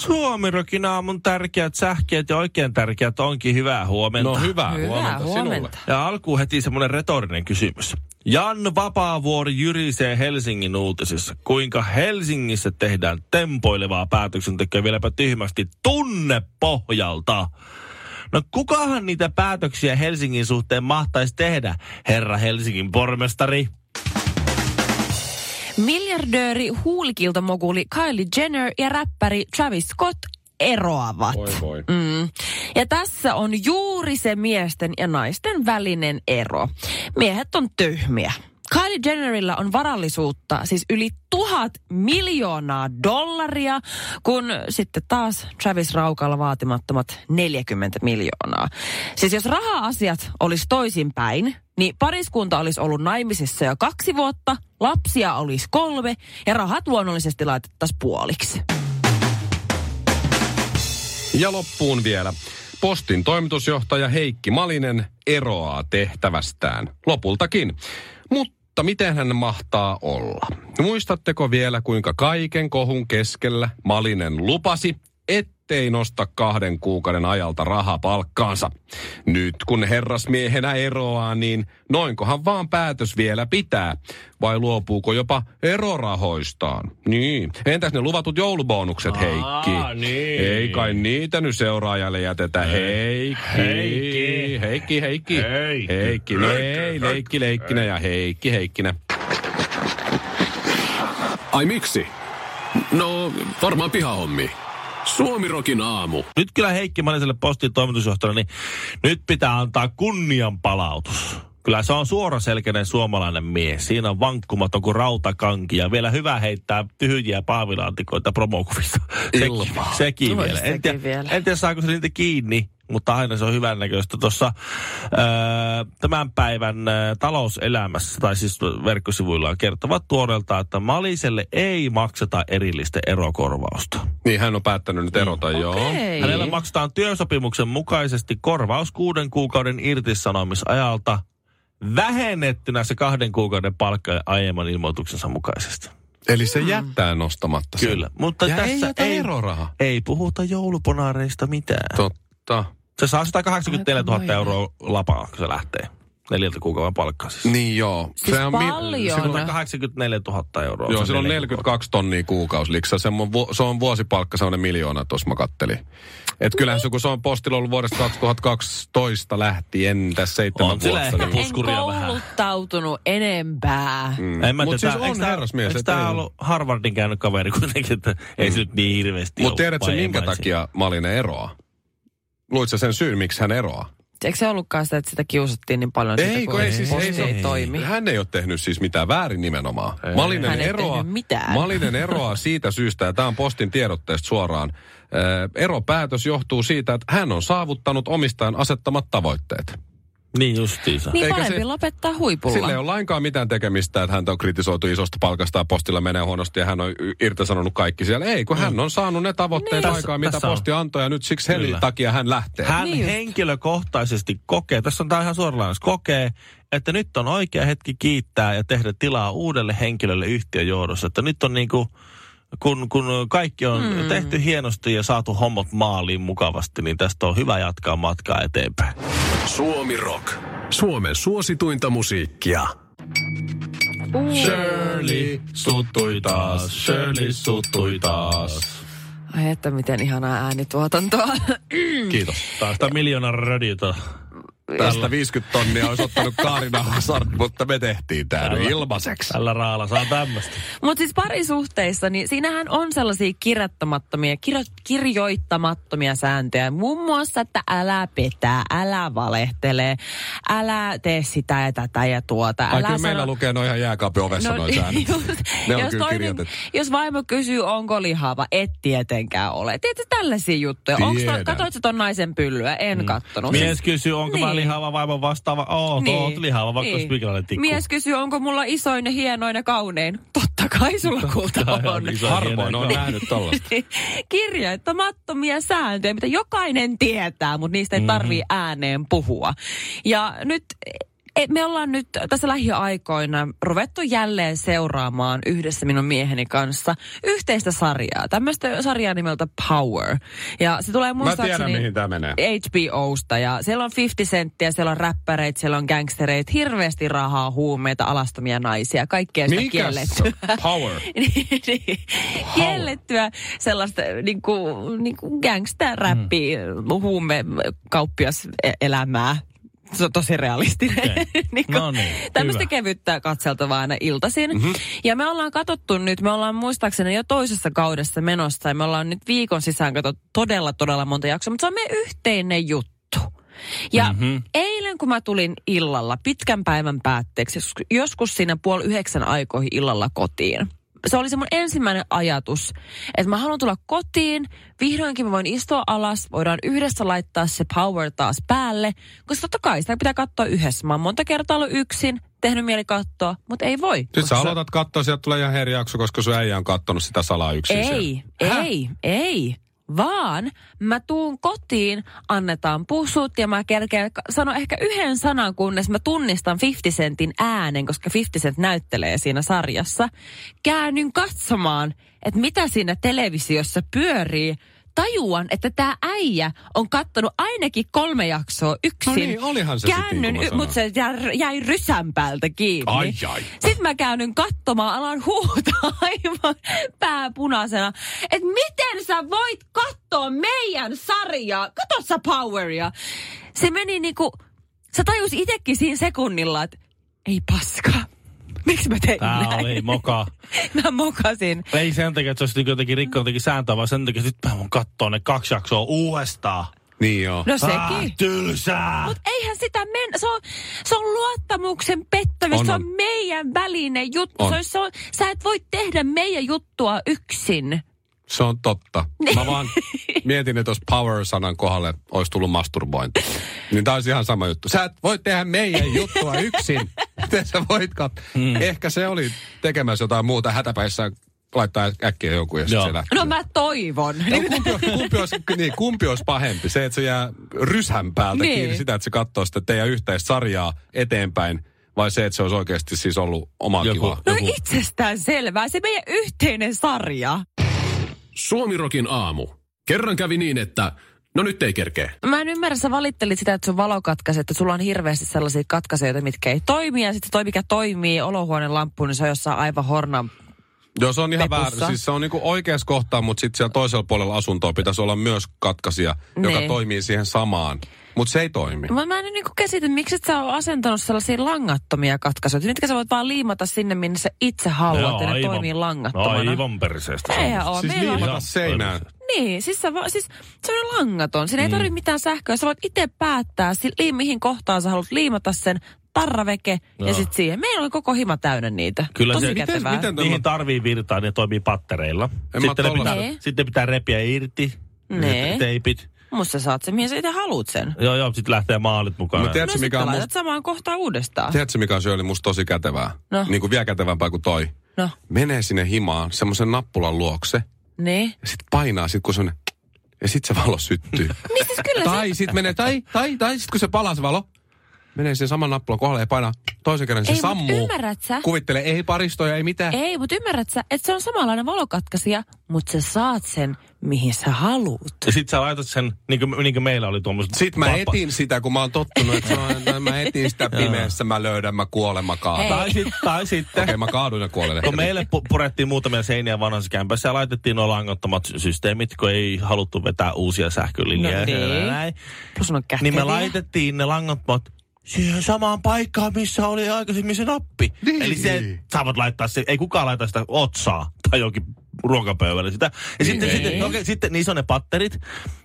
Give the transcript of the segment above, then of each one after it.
Suomirokin aamun tärkeät sähkeet ja oikein tärkeät onkin hyvää huomenta. No hyvää, Hyvää huomenta, huomenta. sinulle. Ja alkuun heti semmoinen retorinen kysymys. Jan Vapaavuori jyrisee Helsingin uutisissa, kuinka Helsingissä tehdään tempoilevaa päätöksentekoa vieläpä tyhmästi tunnepohjalta. No kukahan niitä päätöksiä Helsingin suhteen mahtaisi tehdä, herra Helsingin pormestari? Miljardööri huulikiltomoguli Kylie Jenner ja räppäri Travis Scott eroavat. Voi voi. Mm. Ja tässä on juuri se miesten ja naisten välinen ero. Miehet on tyhmiä. Kylie Jennerillä on varallisuutta, siis yli tuhat miljoonaa dollaria, kun sitten taas Travis Raukalla vaatimattomat 40 miljoonaa. Siis jos raha-asiat olisi toisinpäin, niin pariskunta olisi ollut naimisissa jo kaksi vuotta, lapsia olisi kolme ja rahat luonnollisesti laitettaisiin puoliksi. Ja loppuun vielä. Postin toimitusjohtaja Heikki Malinen eroaa tehtävästään. Lopultakin. Mutta miten hän mahtaa olla? Muistatteko vielä, kuinka kaiken kohun keskellä Malinen lupasi, ettei nosta kahden kuukauden ajalta rahapalkkaansa. Nyt kun herrasmiehenä eroaa, niin noinkohan vaan päätös vielä pitää? Vai luopuuko jopa erorahoistaan? Niin. Entäs ne luvatut joulubonukset, Heikki? niin. Ei kai niitä nyt seuraajalle jätetä. Heikki. Heikki. Heikki, Heikki. Heikki. Heikki. No ei, leikki, leikkinä ja Heikki, Heikkinä. Ai miksi? No, varmaan pihahommi. Suomirokin aamu. Nyt kyllä Heikki Maniselle postin toimitusjohtajalle, niin nyt pitää antaa kunnianpalautus. Kyllä se on suoraselkäinen suomalainen mies. Siinä on vankkumaton kuin rautakanki ja vielä hyvä heittää tyhjiä paavilaatikoita promokuvissa. Ilmaa. Sekin, sekin. En sekin tiedä, vielä. en tiedä saako se niitä kiinni, mutta aina se on hyvän näköistä. Tuossa tämän päivän talouselämässä, tai siis verkkosivuillaan kertovat tuoreelta, että Maliselle ei makseta erillistä erokorvausta. Niin hän on päättänyt nyt erota, joo. Okei. Hänellä maksetaan työsopimuksen mukaisesti korvaus kuuden kuukauden irtisanomisajalta vähennettynä se kahden kuukauden palkka aiemman ilmoituksensa mukaisesti. Eli se jättää nostamatta sen. Kyllä, mutta ja tässä ei ei- eroraha. Ei puhuta jouluponaareista mitään. Totta. Se saa 184 000 Aika euroa lapaa, kun se lähtee. Neljältä kuukauden palkkaa siis. Niin joo. Siis paljon. silloin- 184 000 euroa. Joo, se neljä 42 tonnia kuukausi. Se on, vu- se on vuosipalkka, se on miljoona, tuossa mä kattelin. Et kyllähän se, kun se on postilla ollut vuodesta 2012 lähtien, tässä seitsemän On vuotta. niin- En puskuria vähän. kouluttautunut enempää. Mm. En mä Mut tiedä, siis on herrasmies. Eikö tämä ollut Harvardin käynyt kaveri kuitenkin, että ei se nyt niin hirveästi Mutta tiedätkö minkä takia Malinen eroaa? Luitko sen syyn, miksi hän eroaa? Eikö se ollutkaan sitä, että sitä kiusattiin niin paljon, siitä, Ei, kun ei siis ei, se ei ole- toimi? Hän ei ole tehnyt siis mitään väärin nimenomaan. Malinen Hän ei eroaa, mitään. Malinen eroaa siitä syystä, ja tämä on postin tiedotteesta suoraan. Äh, eropäätös johtuu siitä, että hän on saavuttanut omistajan asettamat tavoitteet. Niin justiinsa. Niin Eikä parempi se- lopettaa huipulla. Sillä ei ole lainkaan mitään tekemistä, että häntä on kritisoitu isosta palkasta ja postilla menee huonosti ja hän on irtisanonut kaikki siellä. Ei, kun hän on saanut ne tavoitteet Niin. aikaan, mitä Tässä on. posti antoi ja nyt siksi. Helin takia hän lähtee. Hän Niin just. henkilökohtaisesti kokee, tässä on tämä ihan suoraan, kokee, että nyt on oikea hetki kiittää ja tehdä tilaa uudelle henkilölle yhtiön johdossa. Että nyt on niin kuin, kun, kun kaikki on mm. tehty hienosti ja saatu hommat maaliin mukavasti, niin tästä on hyvä jatkaa matkaa eteenpäin. Suomi Rock. Suomen suosituinta musiikkia. Shirley suttui taas, Shirley suttui taas. Ai että miten ihanaa äänituotantoa. Kiitos. Taas sitä miljoonan radiota. Tästä 50 tonnia olisi ottanut Kaarina Hazard, mutta me tehtiin tämä nyt ilmaiseksi. Tällä raalla saa tämmöistä. Mutta siis parisuhteissa, niin siinähän on sellaisia kirjoittamattomia, kirjo, kirjoittamattomia sääntöjä. Muun muassa, että älä petää, älä valehtele, älä tee sitä ja tätä ja tuota. Ai älä kyllä meillä lukee noin ihan jääkaapin ovessa noin säännöt. just, Ne on jos, kyllä toinen, jos vaimo kysyy, onko lihava, et tietenkään ole. Tiedätkö tällaisia juttuja? Onko ton naisen pyllyä? En mm. kattonut. Mies kysyy, onko niin. mä Lihava vaimon vastaava. Oo, niin. oot lihava, vaikka niin. minkälainen tikku. Mies kysyy, onko mulla isoin ja hienoin ja kaunein. Totta kai sulla kulta on. Harvoin on nähnyt tollasta. Kirjoittamattomia sääntöjä, mitä jokainen tietää, mutta niistä ei tarvii ääneen puhua. Ja nyt me ollaan nyt tässä lähiaikoina ruvettu jälleen seuraamaan yhdessä minun mieheni kanssa yhteistä sarjaa. Tämmöistä sarjaa nimeltä Power. Ja se tulee Mä muistaakseni... tiedän, mihin tämä menee. HBOsta ja siellä on 50 senttiä, siellä on räppäreitä, siellä on gangstereita, hirveästi rahaa, huumeita, alastomia naisia, kaikkea sitä Mikäs kiellettyä. Power. Niin, kiellettyä sellaista niin kuin, niin kuin gangster-räppiä, huumekauppias e- elämää. Se on tosi realistinen. Okei. niin kuin, No niin, tämmöistä hyvä. kevyttä katseltavaa aina iltaisin. Mm-hmm. Ja me ollaan katsottu nyt, me ollaan muistaakseni jo toisessa kaudessa menossa ja me ollaan nyt viikon sisään katsottu todella, todella monta jaksoa, mutta se on meidän yhteinen juttu. Ja mm-hmm. eilen kun mä tulin illalla pitkän päivän päätteeksi, jos- joskus siinä puoli yhdeksän aikoihin illalla kotiin. Se oli se mun ensimmäinen ajatus, että mä haluan tulla kotiin, vihdoinkin mä voin istua alas, voidaan yhdessä laittaa se power taas päälle, koska totta kai sitä pitää katsoa yhdessä. Mä oon monta kertaa ollut yksin, tehnyt mieli katsoa, mutta ei voi. Koska sä se- aloitat katsoa, sieltä tulee ihan eri jakso, koska sun äijä on kattonut sitä salaa yksin Ei, siellä. ei, ei. Vaan mä tuun kotiin, annetaan pusut ja mä kerkeen sano ehkä yhden sanan, kunnes mä tunnistan 50 Centin äänen, koska 50 Cent näyttelee siinä sarjassa. Käännyn katsomaan, että mitä siinä televisiossa pyörii. Tajuan, että tämä äijä on kattonut ainakin kolme jaksoa yksin. No niin, olihan se Käännyn, sanoin. mutta se jäi, jäi rysän päältä kiinni. Ai, ai. Sitten mä käännyn katsomaan, alan huutaa aivan pääpunaisena, että miten sä voit katsoa meidän sarjaa, kato sä Poweria. Se meni niinku, sä tajus itekin siinä sekunnilla, että ei paska. Miksi mä tein Tää näin? oli moka. Mä mokasin. Ei sen takia, että se olisi niinku jotenkin rikkonut jotenkin sääntöä, vaan sen takia, että nyt mä voin katsoa ne kaksi jaksoa uudestaan. Niin joo. No Ah, sekin. tylsää! Mutta eihän sitä men... Se on, se on luottamuksen pettämistä. Se on. meidän välinen juttu. On. Se on, se on, sä et voi tehdä meidän juttua yksin. Se on totta. Mä vaan mietin, että jos power-sanan kohdalle olisi tullut masturbointi. Niin tää olisi ihan sama juttu. Sä et voi tehdä meidän juttua yksin. Miten sä voit kat... Mm. Ehkä se oli tekemässä jotain muuta hätäpäissä laittaa äkkiä joku ja sitten se lähtee. No mä toivon. No, kumpi, olisi, kumpi, olisi, niin, kumpi olisi pahempi? Se, että se jää ryshän päältä Niin. kiinni sitä, että se katsoo sitä teidän yhteistä sarjaa eteenpäin, vai se, että se olisi oikeasti siis ollut omaa Joku- kivaa? No Joku- itsestään selvää. Se meidän yhteinen sarja. Suomirokin aamu. Kerran kävi niin, että no nyt ei kerkeä. Mä en ymmärrä, sä valittelit sitä, että sun valo katkaisi, että sulla on hirveästi sellaisia katkaisijoita, mitkä ei toimi. Ja sitten toi, mikä toimii, olohuoneen lamppu, niin se on jossain aivan hornan. Joo, se on ihan Pepussa. väärä. Siis se on niinku oikeassa kohtaa, mutta sitten siellä toisella puolella asuntoa pitäisi olla myös katkaisija, joka Niin. toimii siihen samaan. Mutta se ei toimi. Mä, mä en niinku käsitä, miksi et sä ole asentanut sellaisia langattomia katkaisuja, mitkä sä voit vaan liimata sinne, minne sä itse haluat, ja ne toimii langattomana. Aivan perseestä. Eihän oo. Siis Meillä on liimata seinään. Niin, siis, sä va, siis se on langaton. Siinä ei Mm. tarvitse mitään sähköä. Sä voit itse päättää, si, liim, mihin kohtaan sä haluat liimata sen tarraveke ja Joo. sitten siihen. Meillä on koko hima täynnä niitä. Kyllä Tosi se- Miten- kätevää. miten- Niihin tarvii virtaa, ne toimii pattereilla. En Sitten ne, pitää, tollasia- sitten pitää repiä irti. Nee. Teipit. Musta sä saat sen, mihin sä itse haluat sen. Joo, joo, sitten lähtee maalit mukaan. Mut tiedätkö, no mikä on laitat musta, samaan kohtaan uudestaan. tiedätkö, mikä on Shirley musta tosi kätevää? No. Niin kuin vielä kätevämpää kuin toi. No, Menee sinne himaan semmoisen nappulan luokse niin. ja sitten painaa, sit kun se on ja sitten se valo syttyy. Niin siis kyllä se... tai sitten menee, tai, tai, tai sitten kun se palaa se valo, menee sen saman nappulan kohdalle ja painaa toisen kerran, se Ei, sammuu. ymmärrät sä? Kuvittelee, ei paristoja, ei mitään. Ei, mutta ymmärrät sä, että se on samanlainen valokatkaisija, mutta sä saat sen, mihin sä haluut. Ja sit sä laitat sen, niin kuin, niin kuin meillä oli tuommoiset... Sitten mä papa- etin sitä, kun mä oon tottunut, että on, mä etin sitä pimeässä, mä löydän, mä kuolen, mä kaadun. Tai, sit, tai sitten, Okei, mä kaadun ja kuolen. kun meille pu- purettiin muutamia seiniä vanhassa kämpässä ja laitettiin nuo langattomat systeemit, kun ei haluttu vetää uusia sähkölinjoja. No niin. Plus on Niin me laitettiin ne langattomat siihen samaan paikkaan, missä oli aikaisemmin se nappi. Niin. Eli se, voit laittaa se, ei kukaan laita sitä otsaa tai jokin ruokapöydälle sitä. Ja sitten, Niin. sitten, okei, sitten niissä on ne patterit.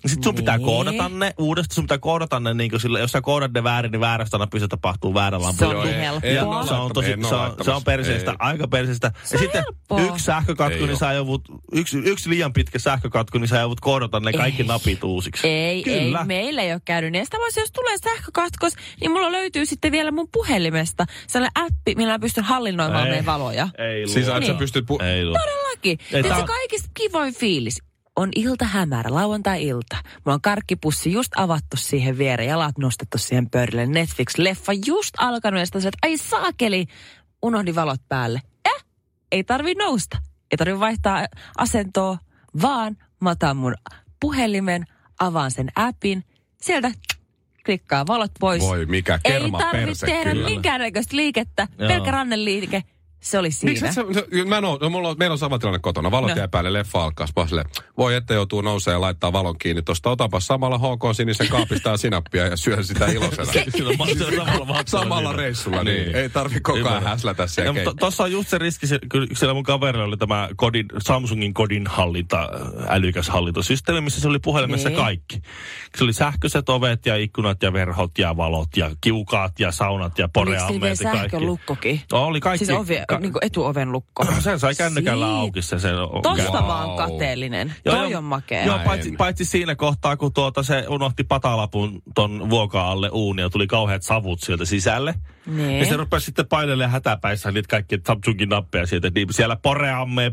Sitten sun pitää Niin. koodata ne uudestaan. Sun pitää koodata ne niin kuin sillä, jos sä koodat ne väärin, niin väärästä napista tapahtuu väärä lampu. Se on niin ei- helppoa. ei se on tosi, se on, se on perseestä, Ei. aika perseestä. Ja sitten helppoa. yksi sähkökatku, Ei niin sä joudut, yksi, yksi liian pitkä sähkökatku, niin sä joudut koodata ne kaikki Ei. napit uusiksi. Ei, Kyllä. ei, meillä ei ole käynyt niin. Ja Sitä voisi, jos tulee sähkökatkos, niin mulla löytyy sitten vielä mun puhelimesta sellainen appi, millä mä pystyn hallinnoimaan Ei. meidän valoja. Ei Siis luo. että sä Niin. pystyt... Pu- Ei luo. Todellakin. Ei, Tiedätkö, tää- kaikista kivoin fiilis on ilta hämärä, lauantai-ilta. Mulla on karkkipussi just avattu siihen viereen, jalat nostettu siihen pöydälle. Netflix-leffa just alkanut ja sitten ai saakeli, unohdin valot päälle. Eh, ei tarvi nousta. Ei tarvi vaihtaa asentoa, vaan mä otan mun puhelimen, avaan sen appin, sieltä klikkaa valot pois. Voi mikä ei kerma tarvitse perse tehdä minkäännäköistä liikettä, Joo. pelkkä ranneliike. Se oli siinä. Miksi et sä, no, mä en oo, no, mulla on, meillä on sama tilanne kotona. Valot No. jää päälle, leffa alkaa. Mä voi että joutuu nousee ja laittaa valon kiinni. Tuosta otanpa samalla HK sinisen kaapista ja sinappia ja syö sitä iloisena. Sillä on samalla Samalla reissulla, niin. Niin. Ei tarvi koko ajan Ymmärrän. häslätä siellä keittiössä. tuossa on just se riski, se, siellä mun kaverilla oli tämä kodin, Samsungin kodin hallinta, älykäs hallintosysteemi, missä se oli puhelimessa Niin. kaikki. Se oli sähköiset ovet ja ikkunat ja verhot ja valot ja kiukaat ja saunat ja Oliko siinä poreammeet ja kaikki. sähkön lukkokin? Oli kaikki. Siis ovi, ka- niin kuin etuoven lukko. sen sai kännykällä Siitä. auki se. se Tosta Wow. oon kateellinen. Joo, Toi on makea. Joo, paitsi, paitsi siinä kohtaa, kun tuota se unohti patalapun ton vuoka alle uuni ja tuli kauheat savut sieltä sisälle. Niin. Ja se rupesi sitten painelemaan hätäpäissä niitä kaikki Samsungin nappeja sieltä. Niin siellä poreamme,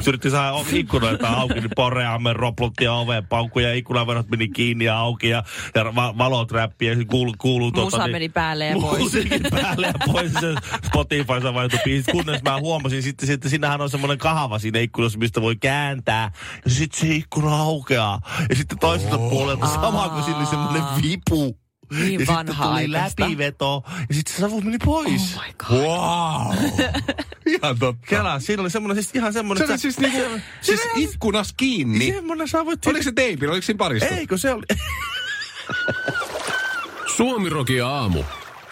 se yritti saada ikkunoita auki, niin poreamme roplutti ja oven paukku ja ikkunaverot meni kiinni ja auki ja, ja va- valot räppi ja kuuluu, kuuluu Musa tota, meni päälle ja pois. Musiikin päälle ja pois se Spotifyssa vaihtui biisit, kunnes mä huomasin sitten, sitten sinähän on semmoinen kahva siinä ikkunassa, mistä voi kääntää. Ja sitten se ikkuna aukeaa. Ja sitten toiselta puolelta sama kuin sillä oli semmoinen vipu. Niin ja sitten tuli vanha-aikaista. läpiveto. Ja sitten se savu meni pois. Oh my god. Wow! Ihan totta. Kela, siinä oli semmoinen, siis ihan semmoinen... Se oli siis niinku, siis ikkunas kiinni. Semmoinen voit... Oliko se teipillä, oliko siinä parista? Eikö se oli... Suomiroki aamu.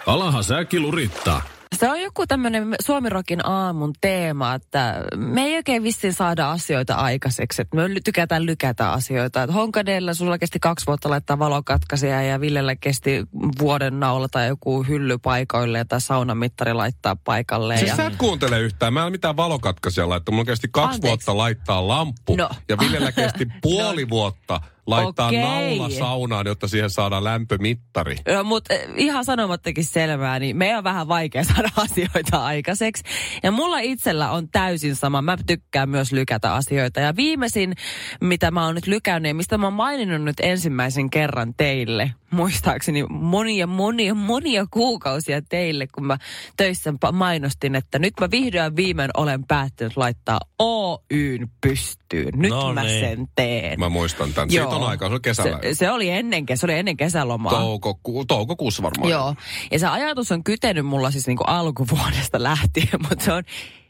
Alaha säkki lurittaa. Se on joku tämmöinen Suomirokin aamun teema, että me ei oikein vissiin saada asioita aikaiseksi. Että me tykätään lykätä asioita. Että Honkadella sulla kesti kaksi vuotta laittaa valokatkaisia ja Villellä kesti vuoden naulata joku hylly paikoille tai saunamittari laittaa paikalle. Siis ja... sä et kuuntele yhtään. Mä en mitään valokatkaisia laittanut. Mulla kesti kaksi Anteeksi. vuotta laittaa lamppu. No. Ja Villellä kesti puoli vuotta laittaa Okei. naula saunaan, jotta siihen saadaan lämpömittari. Mutta ihan sanomattakin selvää, niin meidän on vähän vaikea saada asioita aikaiseksi. Ja mulla itsellä on täysin sama. Mä tykkään myös lykätä asioita. Ja viimeisin, mitä mä oon nyt lykännyt ja mistä mä oon maininnut nyt ensimmäisen kerran teille, muistaakseni monia, monia, monia kuukausia teille, kun mä töissä mainostin, että nyt mä vihdoin viimein olen päättänyt laittaa Oyn pystyyn. Nyt No mä niin. sen teen. Mä muistan tämän. Siitä on aikaa, se oli kesällä. Se, se, oli ennen, se oli ennen kesälomaa. Toukoku, toukokuussa varmaan. Joo. Ja se ajatus on kytenyt mulla siis niinku alkuvuodesta lähtien, mutta se on,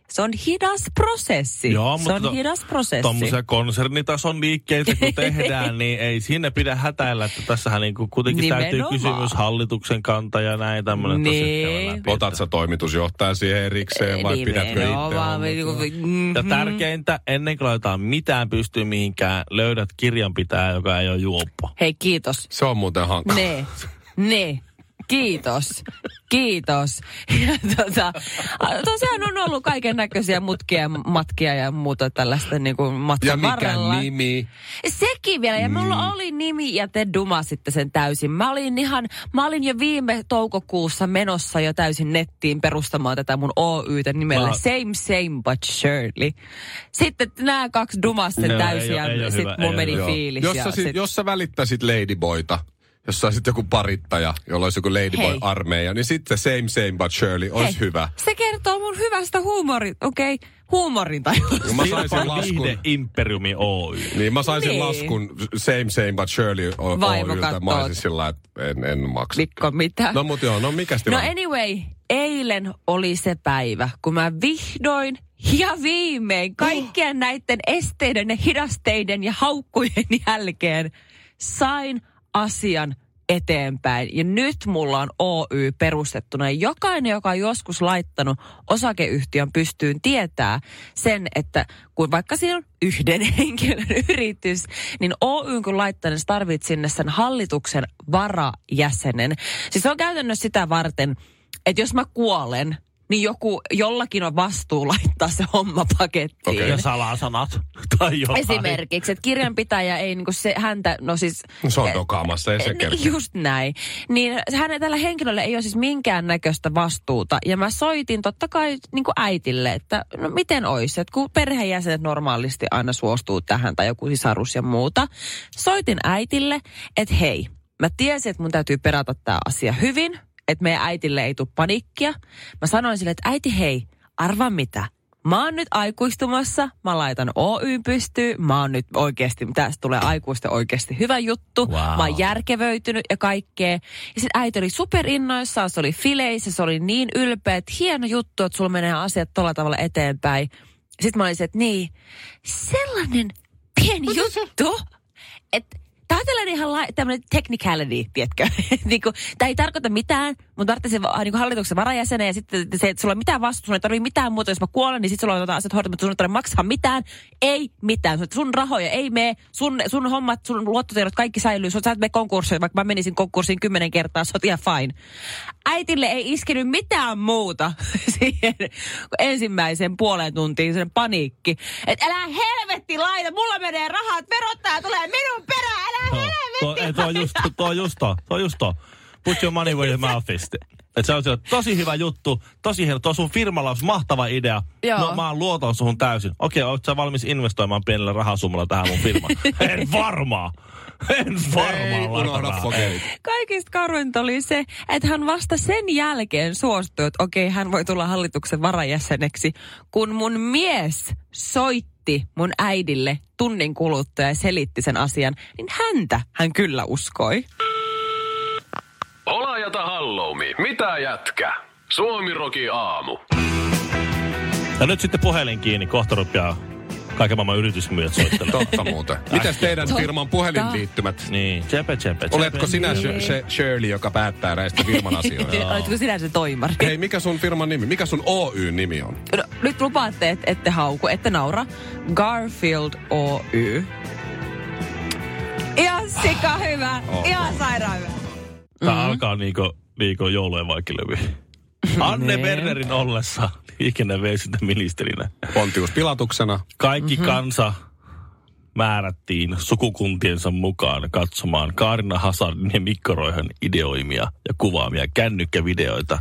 se on hidas prosessi. Joo, se mutta on to- hidas prosessi. Tuommoisia konsernitason liikkeitä kun tehdään, niin ei sinne pidä hätäillä, että tässähän niinku kuitenkin täytyy Nimenomaan. kysymys hallituksen kanta ja näin tämmöinen tosi Niin. Otat sä toimitusjohtaja siihen erikseen vai pidätkö itse? Nimenomaan. hommat? Mhm. Ja tärkeintä, ennen kuin laitetaan mitään pystyy mihinkään, löydät kirjanpitäjää, joka ei ole juoppo. Hei, kiitos. Se on muuten hankala. Ne, ne. Kiitos. Kiitos. Ja tota, tosiaan on ollut kaiken näköisiä mutkia ja matkia ja muuta tällaista niin kuin matkan Ja mikä varrella. nimi? Sekin vielä. Ja mulla oli nimi ja te dumasitte sen täysin. Mä olin ihan, mä olin jo viime toukokuussa menossa jo täysin nettiin perustamaan tätä mun Oytä nimellä Mä- Same Same But Shirley. Sitten nämä kaksi dumas sen Joo, ei täysin ja ei oo sit hyvä, mulla ei meni Joo. fiilis. Jos ja sä, sit- jos sä välittäisit Ladyboyta, jos sä olisit joku parittaja, jolla olisi joku. Ladyboy-armeija, niin sitten Same Same But Shirley olisi Hei, hyvä. Se kertoo mun hyvästä huumorin, okei, okay, huumorin tajusta. Mä saisin laskun, Imperiumi Oy. niin mä saisin Niin. laskun Same Same But Shirley o- Vaimo Oyltä. Mä olisin sillä että en, en maksa. Mikko, mitä? No mut joo, no mikäs No tilanne? anyway, eilen oli se päivä, kun mä vihdoin ja viimein kaikkien näiden esteiden ja hidasteiden ja haukkujen jälkeen sain asian eteenpäin. Ja nyt mulla on Oy perustettuna. Jokainen, joka on joskus laittanut osakeyhtiön pystyyn, tietää sen, että kun vaikka siinä on yhden henkilön yritys, niin Oy kun laittaa, niin sä tarvit sinne sen hallituksen varajäsenen. Siis se on käytännössä sitä varten, että jos mä kuolen, niin joku, jollakin on vastuu laittaa se homma pakettiin. Ja salasanat tai jotain. Esimerkiksi, että kirjanpitäjä ei niinku se häntä, no siis... Se on dokaamassa, ei se niin, kerkeä. Just näin. Niin hänen tällä henkilöllä ei ole siis minkään näköistä vastuuta. Ja mä soitin totta kai niin kuin äitille, että no miten olisi, että kun perheenjäsenet normaalisti aina suostuu tähän tai joku sisarus ja muuta. Soitin äitille, että hei, mä tiesin, että mun täytyy perata tämä asia hyvin, että meidän äitille ei tule panikkia. Mä sanoin sille, että äiti hei, arva mitä. Mä oon nyt aikuistumassa, mä laitan Oy pystyyn, mä oon nyt oikeasti, tästä tulee aikuisten oikeasti hyvä juttu. Wow. Mä oon järkevöitynyt ja kaikkea. Ja sitten äiti oli superinnoissaan, se oli fileissä, se oli niin ylpeä, että hieno juttu, että sulla menee asiat tolla tavalla eteenpäin. Sitten mä olisin, että niin, sellainen pieni juttu, että Tämä on tällainen ihan la- tämmöinen technicality, tiedätkö? niinku, tämä ei tarkoita mitään, mutta tarvitsee va- niinku hallituksen varajäsenen ja sitten se, että sulla ei mitään vastuuta, sulla ei tarvitse mitään muuta. Jos mä kuolen, niin sitten sulla on jotain asiat hoidettava, mutta sun ei tarvitse maksaa mitään. Ei mitään. Sun- Sun rahoja ei mene, sun, sun hommat, sun luottotiedot, kaikki säilyy. Sun, sä et mene konkurssiin, vaikka mä menisin konkurssiin kymmenen kertaa, sä oot ihan fine. Äitille ei iskenyt mitään muuta siihen ensimmäisen puolen tuntiin, sen paniikki. Että älä helvetti laita, mulla menee rahat, verottaja tulee minun perään, älä Tuo, tuo, ei, tuo, on just, tuo on just to, tuo on just to. Put your money where your mouth is. Et se on se, tosi hyvä juttu, tosi hieno. Tuo sun firmalla on mahtava idea. Joo. No mä luotan suhun täysin. Okei, ootko sä valmis investoimaan pienellä rahasummalla tähän mun firmaan? en varmaan. En varmaan. Kaikista karvinta oli se, että hän vasta sen jälkeen suostui, että okei, hän voi tulla hallituksen varajäseneksi, kun mun mies soitti mun äidille tunnin kuluttua ja selitti sen asian, niin häntä hän kyllä uskoi. Olajata halloumi. Mitä jätkä? Suomiroki aamu. Ja nyt sitten puhelin kiinni, kohta rupeaa kaiken maailman yritysmyyjät soittelemaan. Totta muuten. Mites teidän Totta. firman puhelinliittymät? niin, tsepe, tsepe, tsepe. Oletko sinä Sh- Shirley, joka päättää näistä firman asioista? Oletko sinä se toimari? Hei, mikä sun firman nimi? Mikä sun Oy-nimi on? No, nyt lupaatte, että ette hauku, ette naura. Garfield Oy. Ihan sika hyvä. Oh. Ihan sairaan hyvä. Tämä Mm-hmm. alkaa niinku, niinku joulujen. Anne Niin. Bernerin ollessa liikenne- ja ministerinä. Pontius Pilatuksena. Kaikki Mhm. mm-hmm. kansa määrättiin sukukuntiensa mukaan katsomaan Kaarina Hazardin ja Mikko Roihan ideoimia ja kuvaamia kännykkävideoita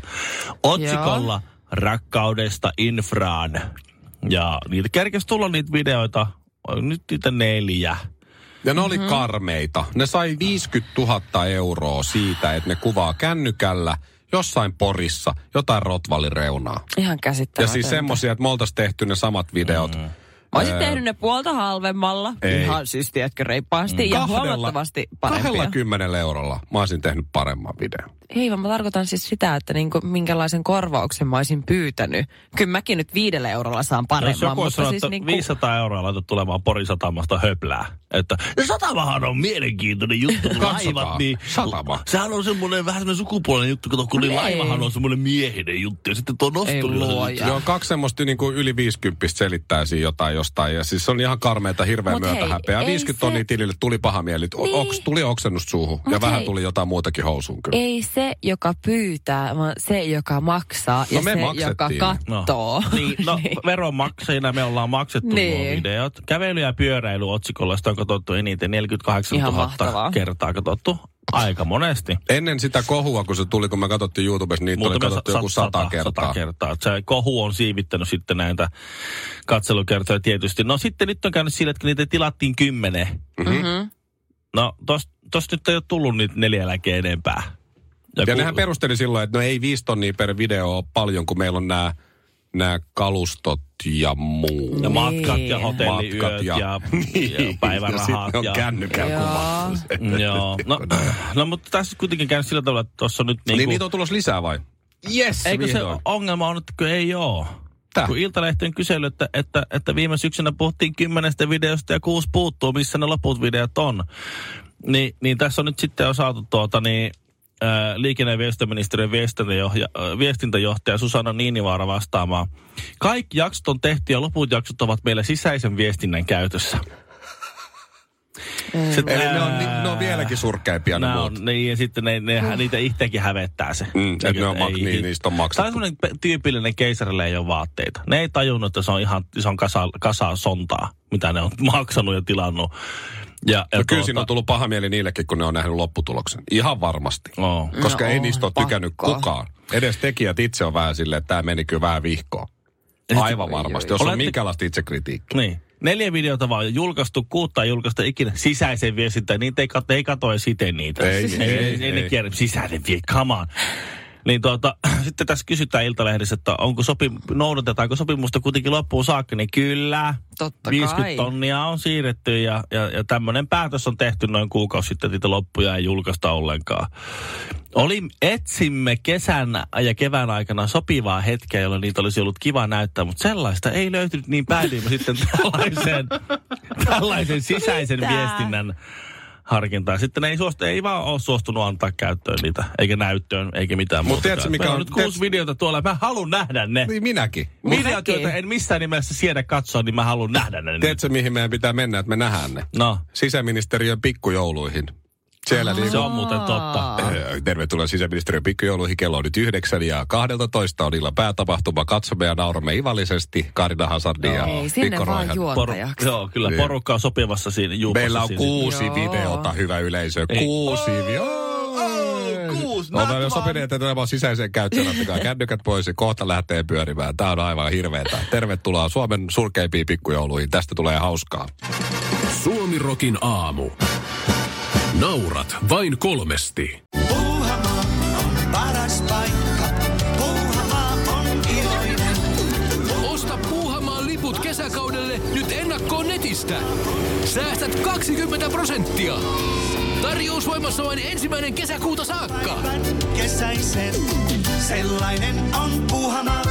otsikolla Rakkaudesta infraan. Ja niitä kerkesi tulla niitä videoita, nyt niitä neljä. Ja ne oli karmeita. Ne sai 50 000 euroa siitä, että ne kuvaa kännykällä jossain porissa jotain Rotvalin reunaa. Ihan Ja käsittämätöntä. siis semmosia, että me oltais tehty ne samat videot. Mm. Mä olisin tehnyt ne puolta halvemmalla. Ei. Ihan siis, tiedätkö, reippaasti ja huomattavasti parempia. 20 eurolla mä olisin tehnyt paremman videon. Ei, vaan mä tarkoitan siis sitä, että niinku, minkälaisen korvauksen mä olisin pyytänyt. Kyllä mäkin nyt viidellä eurolla saan Jos paremman, joku olisi mutta sanonut, siis että niinku... 500 euroa laitat tulemaan Porin satamasta höplää. Että ja satamahan on mielenkiintoinen juttu. laivat, niin, Satama. Sehän on semmoinen vähän semmoinen sukupuolinen juttu, kato, kun niin laivahan on semmoinen miehinen juttu. Ja sitten tuo nosturi Joo, kaksi semmoista niin kuin yli 50 selittää siinä jotain jostain. Ja siis se on ihan karmeita, hirveä Mut hei, myötähäpeä. ei 50 se- tonnia tilille tuli paha mieli. Niin. Oks, tuli oksennusta suuhun. ja Mut vähän hei. tuli jotain muutakin housuun kyllä. Ei se, joka pyytää, vaan se, joka maksaa ja No me se, maksettiin. joka kattoo. Niin, no veronmaksajina me ollaan maksettu Niin. nuo videot. Kävely ja pyöräily otsikolla, sitä on katsottu eniten 48 Ihan 000 mahtavaa. kertaa katsottu. Aika monesti. Ennen sitä kohua, kun se tuli, kun me katsottiin YouTubessa, niitä oli katsottu joku sata, kertaa. Sata kertaa. Se kohu on siivittänyt sitten näitä katselukertoja tietysti. No sitten nyt on käynyt sille, että niitä tilattiin kymmenen. Mm-hmm. No tos, tos nyt ei ole tullut niitä neljä eläkeä enempää. Ja kun- nehän perusteli silloin, että no ei viisi tonnia per video ole paljon, kun meillä on nämä nämä kalustot ja muu. ja matkat ja Niin. hotelliyöt Matkat ja, ja- ja, ja päivärahat. ja sitten on ja, kännykällä Joo. Joo, no, no mutta tässä kuitenkin käynyt sillä tavalla, että tuossa on nyt Niin, niinku, niitä on tulossa lisää vai? Yes, Eikö se ongelma on, että kun ei ole? Tää? Kun Iltalehti kysely, että, että, että viime syksynä puhuttiin kymmenestä videosta ja kuusi puuttuu, missä ne loput videot on. Niin, niin tässä on nyt sitten on saatu tuota niin, ää, liikenne- ja viestintäministeriön viestintäjohtaja, ää, viestintäjohtaja Susanna Niinivaara vastaamaan. Kaikki jaksot on tehty ja loput jaksot ovat meillä sisäisen viestinnän käytössä. Sitten, Eli ne on, ni- ne on vieläkin surkeimpia ne muut. on, niin, ja sitten ne, ne, niitä itsekin hävettää se. Mm, et ne on mak- Ei- niin, niistä on Tämä maksettu. on semmoinen pe- tyypillinen keisarille ei ole vaatteita. Ne ei tajunnut, että se on ihan se on kasa, kasa sontaa, mitä ne on maksanut ja tilannut. Ja, ja No kyllä siinä on tullut paha mieli niillekin, kun ne on nähnyt lopputuloksen. Ihan varmasti. Oo. Koska No ei niistä ole tykännyt kukaan. Edes tekijät itse on vähän silleen, että tämä meni kyllä vähän vihkoon. Aivan varmasti, jos on Olette- minkälaista itsekritiikkiä. Niin. Neljä videota vaan on julkaistu, kuutta ei julkaista ikinä sisäiseen viestintään. Niitä ei, kat- ei katoa siten niitä. Ei, ei, ei, ei, ei, ei, ne ei. kierrä sisäinen vie, come on. Niin tuota, sitten tässä kysytään Iltalehdissä, että onko sopi, noudatetaanko sopimusta kuitenkin loppuun saakka, niin kyllä. Totta 50 kai. tonnia on siirretty ja, ja, ja tämmöinen päätös on tehty noin kuukausi sitten, että niitä loppuja ei julkaista ollenkaan. Oli, etsimme kesän ja kevään aikana sopivaa hetkeä, jolloin niitä olisi ollut kiva näyttää, mutta sellaista ei löytynyt, niin päädyimme sitten tällaiseen, tällaisen sisäisen Mitä? viestinnän harkintaan. Sitten ne ei, suostu, ei vaan ole suostunut antaa käyttöön niitä, eikä näyttöön, eikä mitään Mut muuta. mikä Meillä on- nyt kuusi tiedätkö- videota tuolla, mä haluan nähdä ne. Niin minäkin. Videot, joita en missään nimessä siedä katsoa, niin mä haluan nähdä ne. Tiedätkö, mihin meidän pitää mennä, että me nähdään ne? No, Sisäministeriön pikkujouluihin. Siellä niin se on muuten totta. Tervetuloa sisäministeriön pikkujouluihin. Kello on nyt yhdeksän ja 12 on illan päätapahtuma. Katsomme ja nauramme ivallisesti Karina Hazardin ja Ei, sinne Mikko vaan juontajaksi. joo, kyllä Niin. porukka on sopivassa siinä juupassa. Meillä on siinä. kuusi Joo. videota, hyvä yleisö. Ei. Kuusi videota. kuusi, Olemme jo vaan. sopineet, että nämä on sisäiseen käyttöön. Ottakaa kännykät pois ja kohta lähtee pyörimään. Tämä on aivan hirveetä. Tervetuloa Suomen surkeimpiin pikkujouluihin. Tästä tulee hauskaa. Suomirokin aamu. Naurat vain kolmesti. Puuhamaa on paras paikka. Puuhamaa on iloinen. Osta Puuhamaan liput kesäkaudelle nyt ennakkoon netistä. Säästät 20 prosenttia. Tarjous voimassa vain ensimmäinen kesäkuuta saakka. Kesäisen, sellainen on Puuhamaa.